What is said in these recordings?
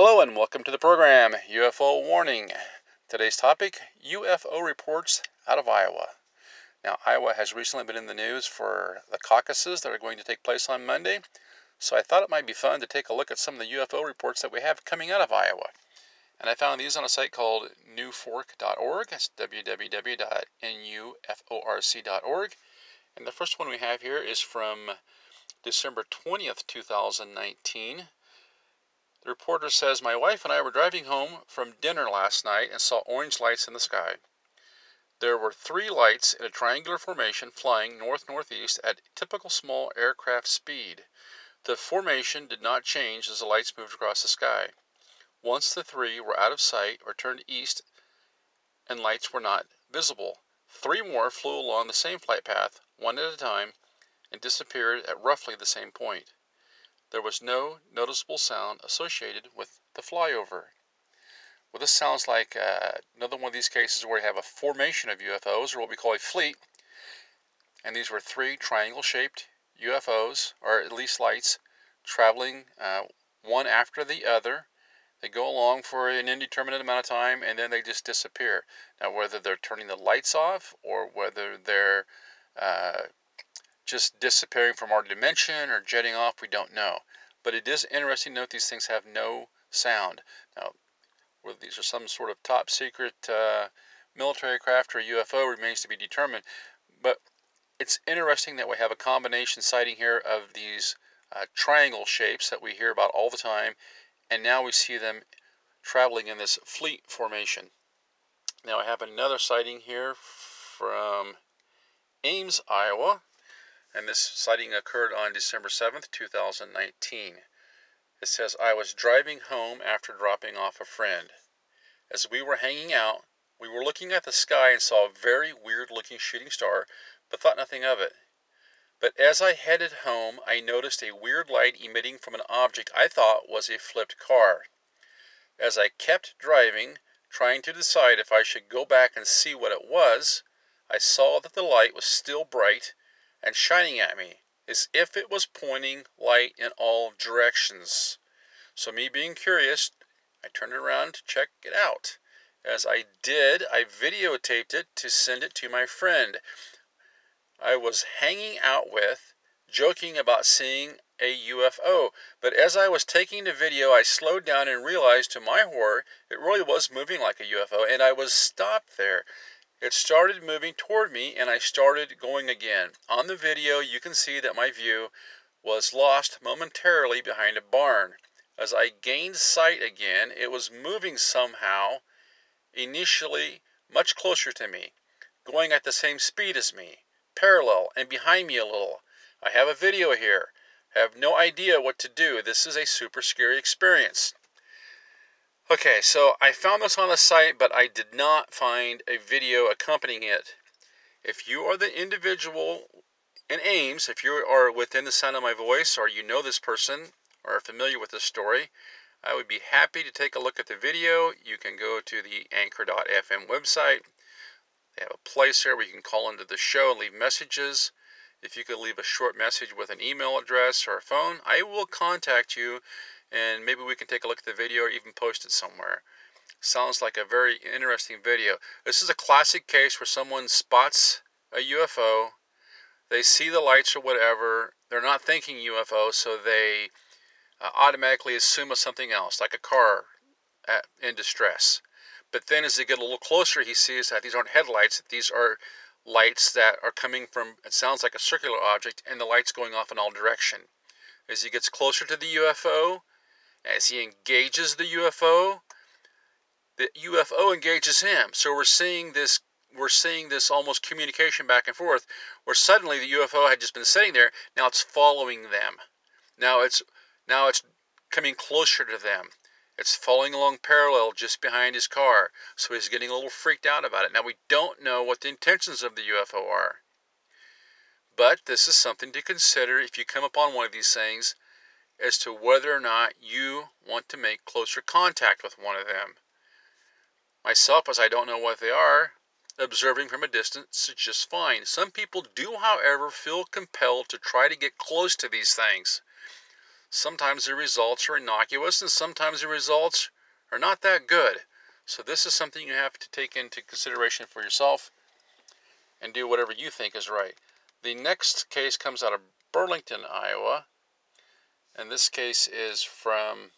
Hello and welcome to the program UFO Warning. Today's topic UFO reports out of Iowa. Now, Iowa has recently been in the news for the caucuses that are going to take place on Monday, so I thought it might be fun to take a look at some of the UFO reports that we have coming out of Iowa. And I found these on a site called nuforc.org. That's www.nuforc.org. And the first one we have here is from December 20th, 2019. The reporter says, My wife and I were driving home from dinner last night and saw orange lights in the sky. There were three lights in a triangular formation flying north northeast at typical small aircraft speed. The formation did not change as the lights moved across the sky. Once the three were out of sight or turned east and lights were not visible, three more flew along the same flight path, one at a time, and disappeared at roughly the same point. There was no noticeable sound associated with the flyover. Well, this sounds like uh, another one of these cases where you have a formation of UFOs, or what we call a fleet. And these were three triangle shaped UFOs, or at least lights, traveling uh, one after the other. They go along for an indeterminate amount of time and then they just disappear. Now, whether they're turning the lights off or whether they're uh, just disappearing from our dimension or jetting off, we don't know. But it is interesting to note these things have no sound. Now, whether these are some sort of top secret uh, military craft or UFO remains to be determined. But it's interesting that we have a combination sighting here of these uh, triangle shapes that we hear about all the time, and now we see them traveling in this fleet formation. Now I have another sighting here from Ames, Iowa. And this sighting occurred on December 7th, 2019. It says, I was driving home after dropping off a friend. As we were hanging out, we were looking at the sky and saw a very weird looking shooting star, but thought nothing of it. But as I headed home, I noticed a weird light emitting from an object I thought was a flipped car. As I kept driving, trying to decide if I should go back and see what it was, I saw that the light was still bright and shining at me, as if it was pointing light in all directions. So me being curious, I turned around to check it out. As I did, I videotaped it to send it to my friend I was hanging out with, joking about seeing a UFO. But as I was taking the video, I slowed down and realized to my horror it really was moving like a UFO, and I was stopped there. It started moving toward me and I started going again. On the video you can see that my view was lost momentarily behind a barn. As I gained sight again it was moving somehow, initially much closer to me, going at the same speed as me, parallel and behind me a little. I have a video here. I have no idea what to do. This is a super scary experience. Okay, so I found this on the site, but I did not find a video accompanying it. If you are the individual in Ames, if you are within the sound of my voice, or you know this person, or are familiar with this story, I would be happy to take a look at the video. You can go to the anchor.fm website. They have a place there where you can call into the show and leave messages. If you could leave a short message with an email address or a phone, I will contact you and maybe we can take a look at the video or even post it somewhere. Sounds like a very interesting video. This is a classic case where someone spots a UFO, they see the lights or whatever, they're not thinking UFO, so they uh, automatically assume it's something else, like a car at, in distress. But then as they get a little closer, he sees that these aren't headlights, that these are lights that are coming from, it sounds like a circular object, and the light's going off in all direction. As he gets closer to the UFO, as he engages the UFO, the UFO engages him. So we're seeing this we're seeing this almost communication back and forth where suddenly the UFO had just been sitting there, now it's following them. Now it's now it's coming closer to them. It's following along parallel just behind his car, so he's getting a little freaked out about it. Now, we don't know what the intentions of the UFO are, but this is something to consider if you come upon one of these things as to whether or not you want to make closer contact with one of them. Myself, as I don't know what they are, observing from a distance is just fine. Some people do, however, feel compelled to try to get close to these things. Sometimes the results are innocuous and sometimes the results are not that good. So, this is something you have to take into consideration for yourself and do whatever you think is right. The next case comes out of Burlington, Iowa. And this case is from,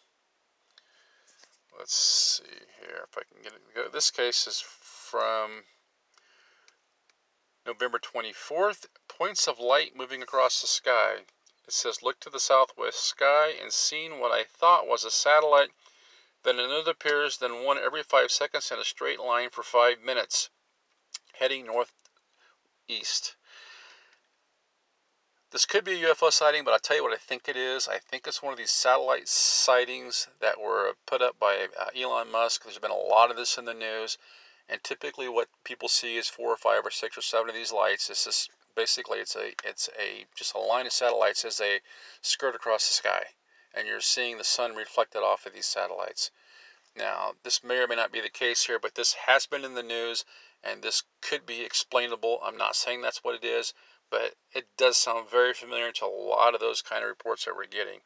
let's see here if I can get it to go. This case is from November 24th. Points of light moving across the sky. It says, Look to the southwest sky and seen what I thought was a satellite. Then another appears, then one every five seconds in a straight line for five minutes, heading northeast. This could be a UFO sighting, but I'll tell you what I think it is. I think it's one of these satellite sightings that were put up by uh, Elon Musk. There's been a lot of this in the news, and typically what people see is four or five or six or seven of these lights. It's just basically it's a it's a just a line of satellites as they skirt across the sky, and you're seeing the sun reflected off of these satellites. Now, this may or may not be the case here, but this has been in the news, and this could be explainable. I'm not saying that's what it is, but it does sound very familiar to a lot of those kind of reports that we're getting.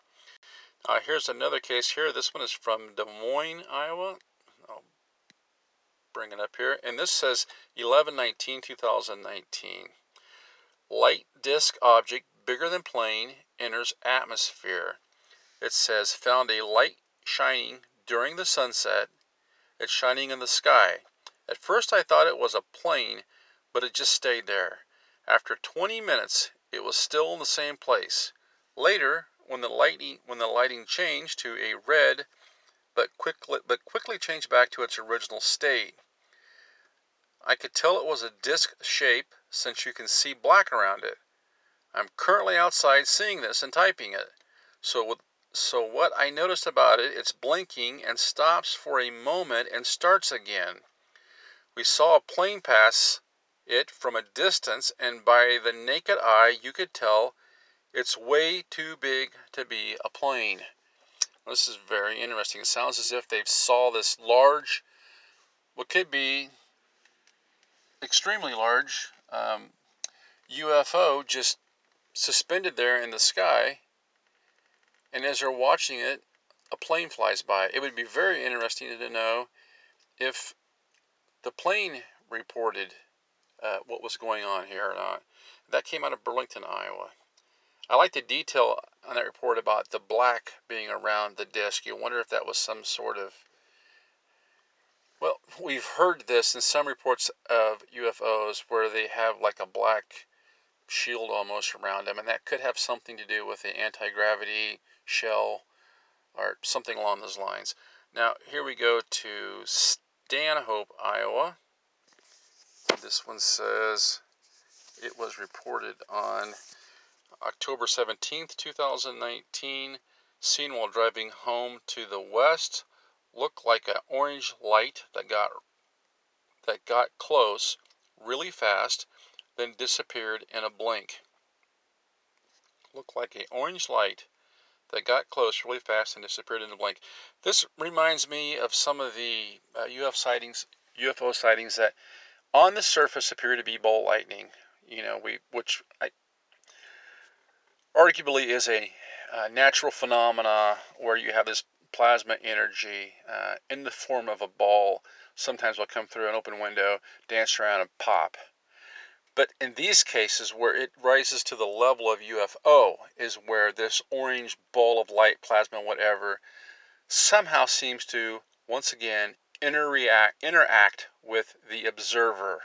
Uh, here's another case here. This one is from Des Moines, Iowa. I'll bring it up here. And this says 11 19 2019. Light disk object bigger than plane enters atmosphere. It says found a light shining during the sunset. It's shining in the sky. At first I thought it was a plane, but it just stayed there. After 20 minutes it was still in the same place. Later, when the lighting when the lighting changed to a red but quickly but quickly changed back to its original state. I could tell it was a disc shape since you can see black around it. I'm currently outside seeing this and typing it. So so what I noticed about it, it's blinking and stops for a moment and starts again. We saw a plane pass it from a distance and by the naked eye you could tell it's way too big to be a plane. This is very interesting. It sounds as if they saw this large, what could be extremely large um, UFO just suspended there in the sky. And as they're watching it, a plane flies by. It would be very interesting to know if the plane reported uh, what was going on here or not. That came out of Burlington, Iowa. I like the detail on that report about the black being around the disc. You wonder if that was some sort of well, we've heard this in some reports of UFOs where they have like a black shield almost around them, and that could have something to do with the anti gravity shell or something along those lines. Now, here we go to Stanhope, Iowa. This one says it was reported on October 17th, 2019, seen while driving home to the west looked like an orange light that got that got close really fast, then disappeared in a blink. Looked like an orange light that got close really fast and disappeared in a blink. This reminds me of some of the uh, UFO sightings, UFO sightings that on the surface appear to be ball lightning. You know, we which I, arguably is a natural phenomena where you have this plasma energy uh, in the form of a ball. Sometimes will come through an open window, dance around, and pop. But in these cases, where it rises to the level of UFO, is where this orange ball of light, plasma, whatever, somehow seems to once again interact, interact with the observer.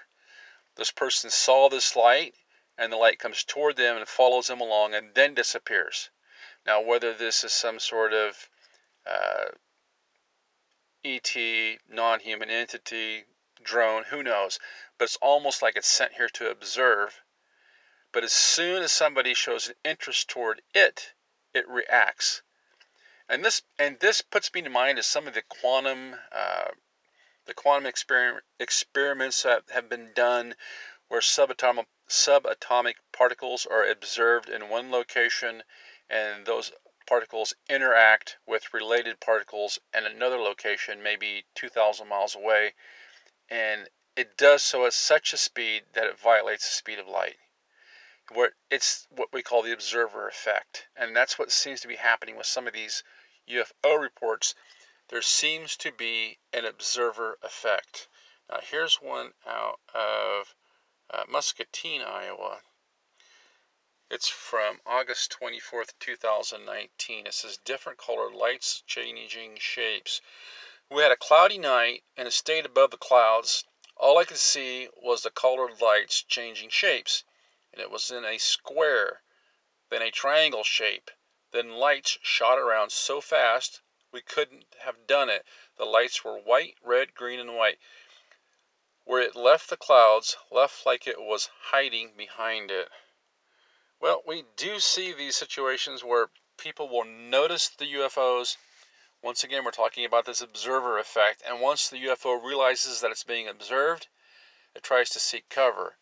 This person saw this light, and the light comes toward them and follows them along and then disappears. Now, whether this is some sort of uh, ET, non human entity, drone, who knows? But it's almost like it's sent here to observe. But as soon as somebody shows an interest toward it, it reacts. And this and this puts me to mind of some of the quantum uh, the quantum exper- experiments that have been done where subatomic subatomic particles are observed in one location and those particles interact with related particles in another location, maybe 2,000 miles away, and it does so at such a speed that it violates the speed of light. Where it's what we call the observer effect, and that's what seems to be happening with some of these UFO reports. There seems to be an observer effect. Now, here's one out of uh, Muscatine, Iowa. It's from August 24th, 2019. It says different colored lights changing shapes. We had a cloudy night and it stayed above the clouds. All I could see was the colored lights changing shapes. And it was in a square, then a triangle shape. Then lights shot around so fast we couldn't have done it. The lights were white, red, green, and white. Where it left the clouds, left like it was hiding behind it. Well, we do see these situations where people will notice the UFOs. Once again, we're talking about this observer effect. And once the UFO realizes that it's being observed, it tries to seek cover.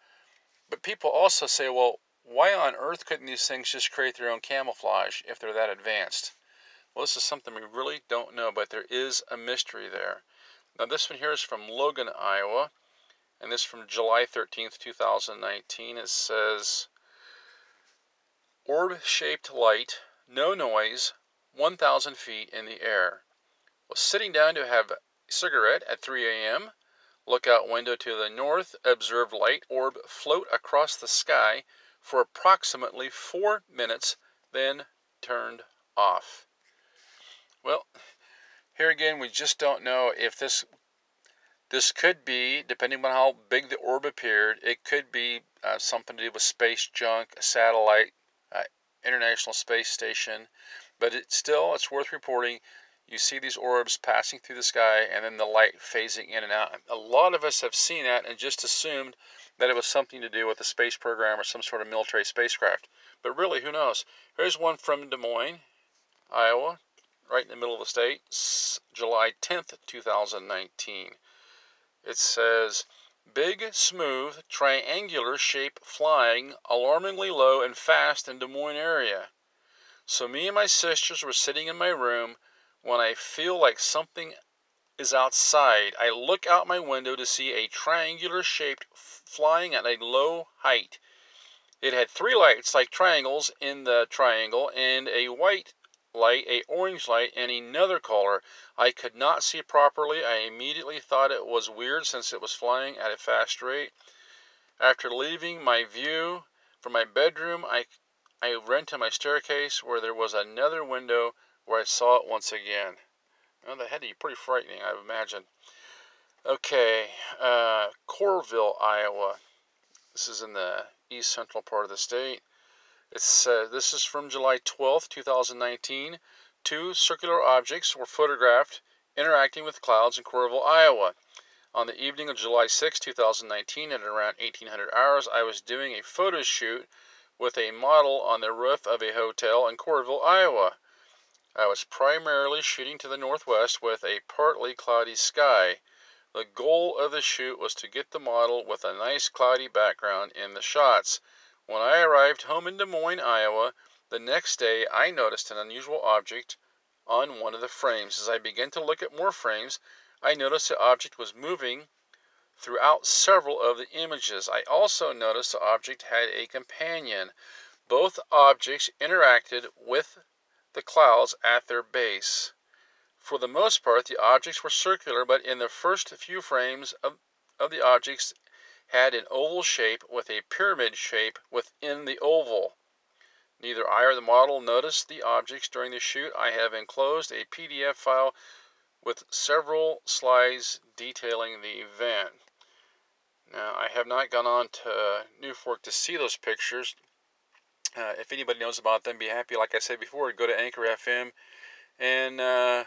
But people also say, well, why on earth couldn't these things just create their own camouflage if they're that advanced? Well, this is something we really don't know, but there is a mystery there. Now, this one here is from Logan, Iowa, and this from July 13th, 2019. It says, orb-shaped light, no noise, 1,000 feet in the air. Was sitting down to have a cigarette at 3 a.m. Lookout window to the north, observed light orb float across the sky for approximately four minutes, then turned off. Well, here again, we just don't know if this this could be, depending on how big the orb appeared, it could be uh, something to do with space junk, a satellite, uh, International Space Station. But it still, it's worth reporting. You see these orbs passing through the sky and then the light phasing in and out. A lot of us have seen that and just assumed that it was something to do with the space program or some sort of military spacecraft. But really, who knows? Here's one from Des Moines, Iowa, right in the middle of the state, July 10th, 2019. It says, Big, smooth, triangular shape flying alarmingly low and fast in Des Moines area. So me and my sisters were sitting in my room when I feel like something is outside. I look out my window to see a triangular shaped flying at a low height. It had three lights like triangles in the triangle and a white light, a orange light, and another color. I could not see properly. I immediately thought it was weird since it was flying at a fast rate. After leaving my view from my bedroom, I, I ran to my staircase where there was another window where I saw it once again. Well, that had to be pretty frightening, I imagine. Okay, uh, Coralville, Iowa. This is in the east central part of the state. It's uh, this is from July 12th, 2019. Two circular objects were photographed interacting with clouds in Coralville, Iowa. On the evening of July 6, 2019, at around 1800 hours, I was doing a photo shoot with a model on the roof of a hotel in Coralville, Iowa. I was primarily shooting to the northwest with a partly cloudy sky. The goal of the shoot was to get the model with a nice cloudy background in the shots. When I arrived home in Des Moines, Iowa, the next day I noticed an unusual object on one of the frames. As I began to look at more frames, I noticed the object was moving throughout several of the images. I also noticed the object had a companion. Both objects interacted with the clouds at their base. For the most part, the objects were circular, but in the first few frames of, the objects had an oval shape with a pyramid shape within the oval. Neither I or the model noticed the objects during the shoot. I have enclosed a PDF file with several slides detailing the event. Now, I have not gone on to NUFORC to see those pictures. Uh, if anybody knows about them, be happy, like I said before, go to Anchor FM and uh,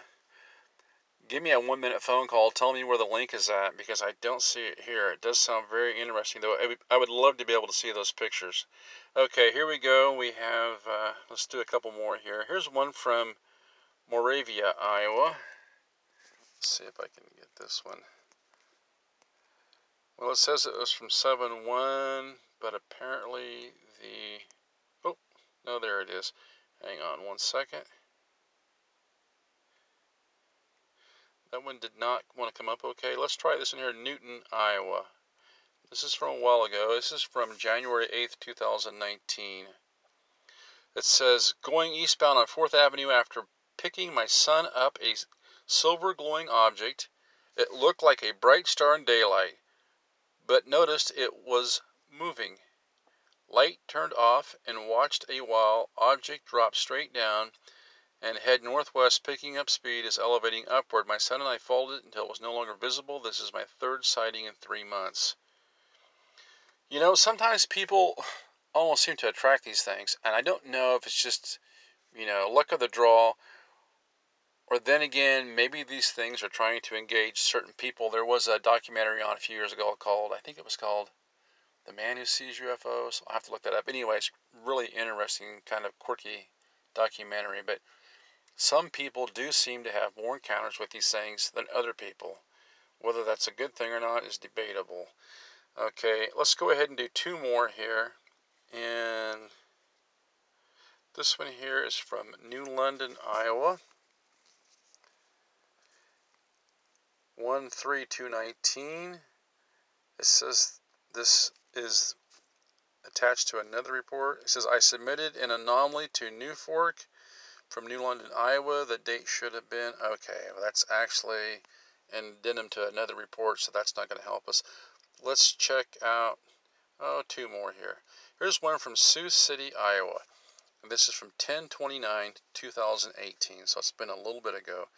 give me a one minute phone call. Tell me where the link is at because I don't see it here. It does sound very interesting, though. I would love to be able to see those pictures. Okay, here we go. We have, uh, let's do a couple more here. Here's one from Moravia, Iowa. Let's see if I can get this one. Well, it says it was from 7 1, but apparently the. Oh, no, there it is. Hang on one second. That one did not want to come up okay. Let's try this one here Newton, Iowa. This is from a while ago. This is from January 8th, 2019. It says, Going eastbound on 4th Avenue after picking my son up a silver glowing object. It looked like a bright star in daylight, but noticed it was moving. Light turned off and watched a while object drop straight down and head northwest, picking up speed as elevating upward. My son and I followed it until it was no longer visible. This is my third sighting in three months. You know, sometimes people almost seem to attract these things, and I don't know if it's just, you know, luck of the draw, or then again, maybe these things are trying to engage certain people. There was a documentary on a few years ago called, I think it was called The Man Who Sees UFOs. I'll have to look that up. Anyways, really interesting, kind of quirky documentary, but some people do seem to have more encounters with these things than other people. Whether that's a good thing or not is debatable. Okay, let's go ahead and do two more here. And this one here is from New London, Iowa. 13219. It says this is attached to another report. It says I submitted an anomaly to NUFORC from New London, Iowa. The date should have been okay. Well, that's actually an addendum to another report, so that's not going to help us. Let's check out oh two more here. Here's one from Sioux City, Iowa. And this is from 1029 2018, so it's been a little bit ago.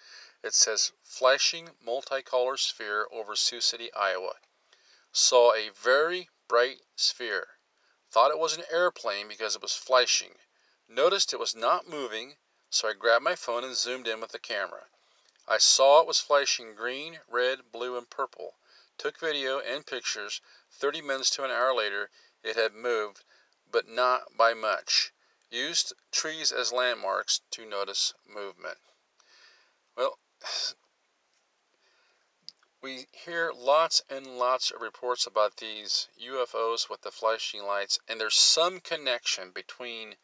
It says flashing multicolor sphere over Sioux City, Iowa. Saw a very bright sphere. Thought it was an airplane because it was flashing. Noticed it was not moving so I grabbed my phone and zoomed in with the camera. I saw it was flashing green, red, blue, and purple. Took video and pictures. 30 minutes to an hour later, it had moved, but not by much. Used trees as landmarks to notice movement. Well, we hear lots and lots of reports about these UFOs with the flashing lights, and there's some connection between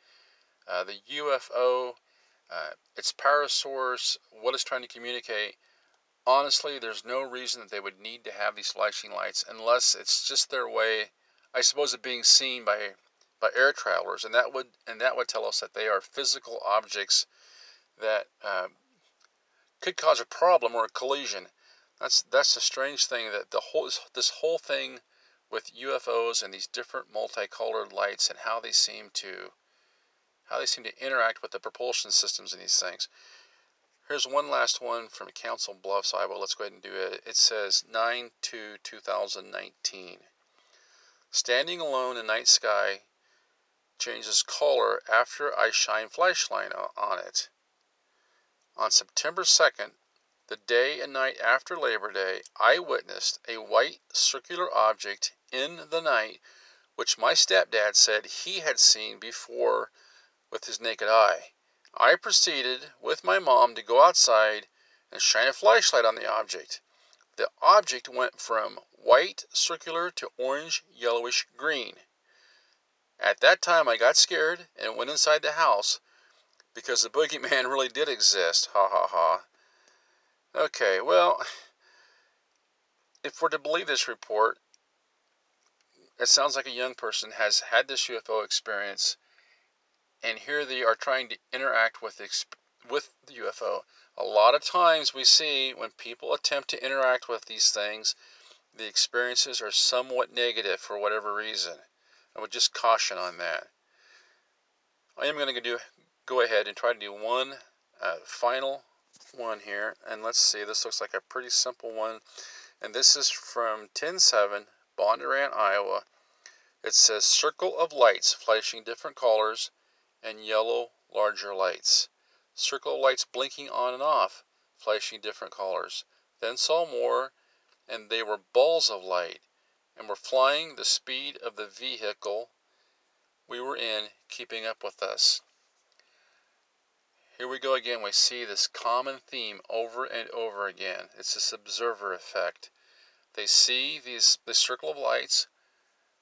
uh, the UFO uh, its power source, what it's trying to communicate. Honestly, there's no reason that they would need to have these flashing lights unless it's just their way, I suppose, of being seen by by air travelers, and that would and that would tell us that they are physical objects that uh, could cause a problem or a collision. That's that's the strange thing that the whole this whole thing with UFOs and these different multicolored lights and how they seem to how they seem to interact with the propulsion systems in these things. Here's one last one from Council Bluffs, Iowa. Let's go ahead and do it. It says 9 2 2019. Standing alone in night sky changes color after I shine flashlight on it. On September 2nd, the day and night after Labor Day, I witnessed a white circular object in the night which my stepdad said he had seen before with his naked eye. I proceeded, with my mom, to go outside and shine a flashlight on the object. The object went from white circular to orange yellowish green. At that time I got scared and went inside the house because the boogeyman really did exist. Ha ha ha. Okay, well, if we're to believe this report, it sounds like a young person has had this UFO experience and here they are trying to interact with the, with the UFO. A lot of times we see when people attempt to interact with these things, the experiences are somewhat negative for whatever reason. I would just caution on that. I am going to do go ahead and try to do one uh, final one here, and let's see. This looks like a pretty simple one, and this is from 107 Bondurant, Iowa. It says circle of lights flashing different colors and yellow larger lights. Circle of lights blinking on and off, flashing different colors. Then saw more, and they were balls of light, and were flying the speed of the vehicle we were in, keeping up with us. Here we go again. We see this common theme over and over again. It's this observer effect. They see these this circle of lights,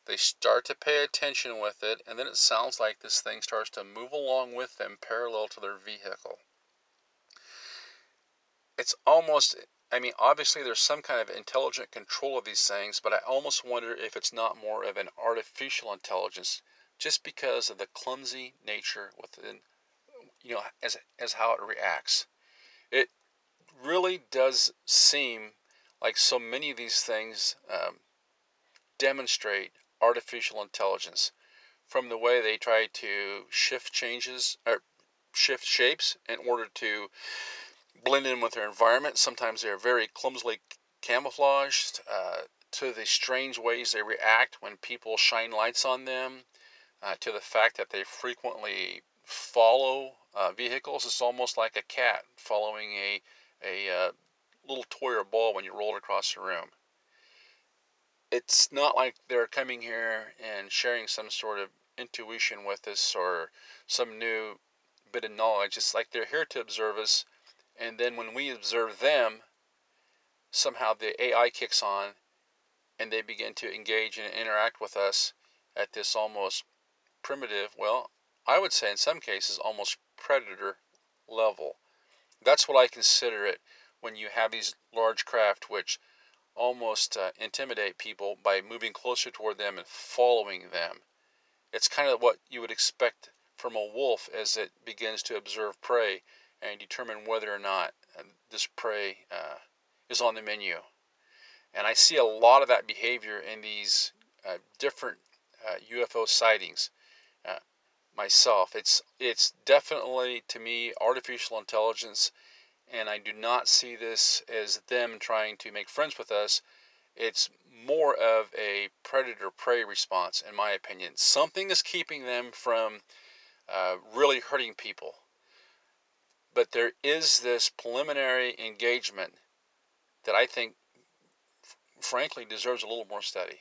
they start to pay attention with it, and then it sounds like this thing starts to move along with them parallel to their vehicle. It's almost I mean, obviously there's some kind of intelligent control of these things, but I almost wonder if it's not more of an artificial intelligence just because of the clumsy nature within you know as as how it reacts. It really does seem like so many of these things um, demonstrate artificial intelligence from the way they try to shift changes or shift shapes in order to blend in with their environment. Sometimes they're very clumsily camouflaged. Uh, to the strange ways they react when people shine lights on them, uh, to the fact that they frequently follow uh, vehicles. It's almost like a cat following a a uh, little toy or ball when you roll it across the room. It's not like they're coming here and sharing some sort of intuition with us or some new bit of knowledge. It's like they're here to observe us and then when we observe them, somehow the AI kicks on and they begin to engage and interact with us at this almost primitive, well, I would say in some cases almost predator level. That's what I consider it when you have these large craft which almost uh, intimidate people by moving closer toward them and following them. It's kind of what you would expect from a wolf as it begins to observe prey and determine whether or not uh, this prey uh, is on the menu. And I see a lot of that behavior in these uh, different UFO uh, sightings uh, myself. It's it's definitely to me artificial intelligence, and I do not see this as them trying to make friends with us. It's more of a predator prey response, in my opinion. Something is keeping them from uh, really hurting people. But there is this preliminary engagement that I think, frankly, deserves a little more study.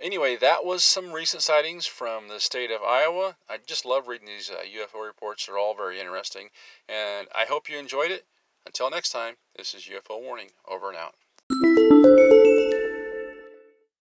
Anyway, that was some recent sightings from the state of Iowa. I just love reading these uh, UFO reports, they're all very interesting. And I hope you enjoyed it. Until next time, this is UFO Warning, over and out.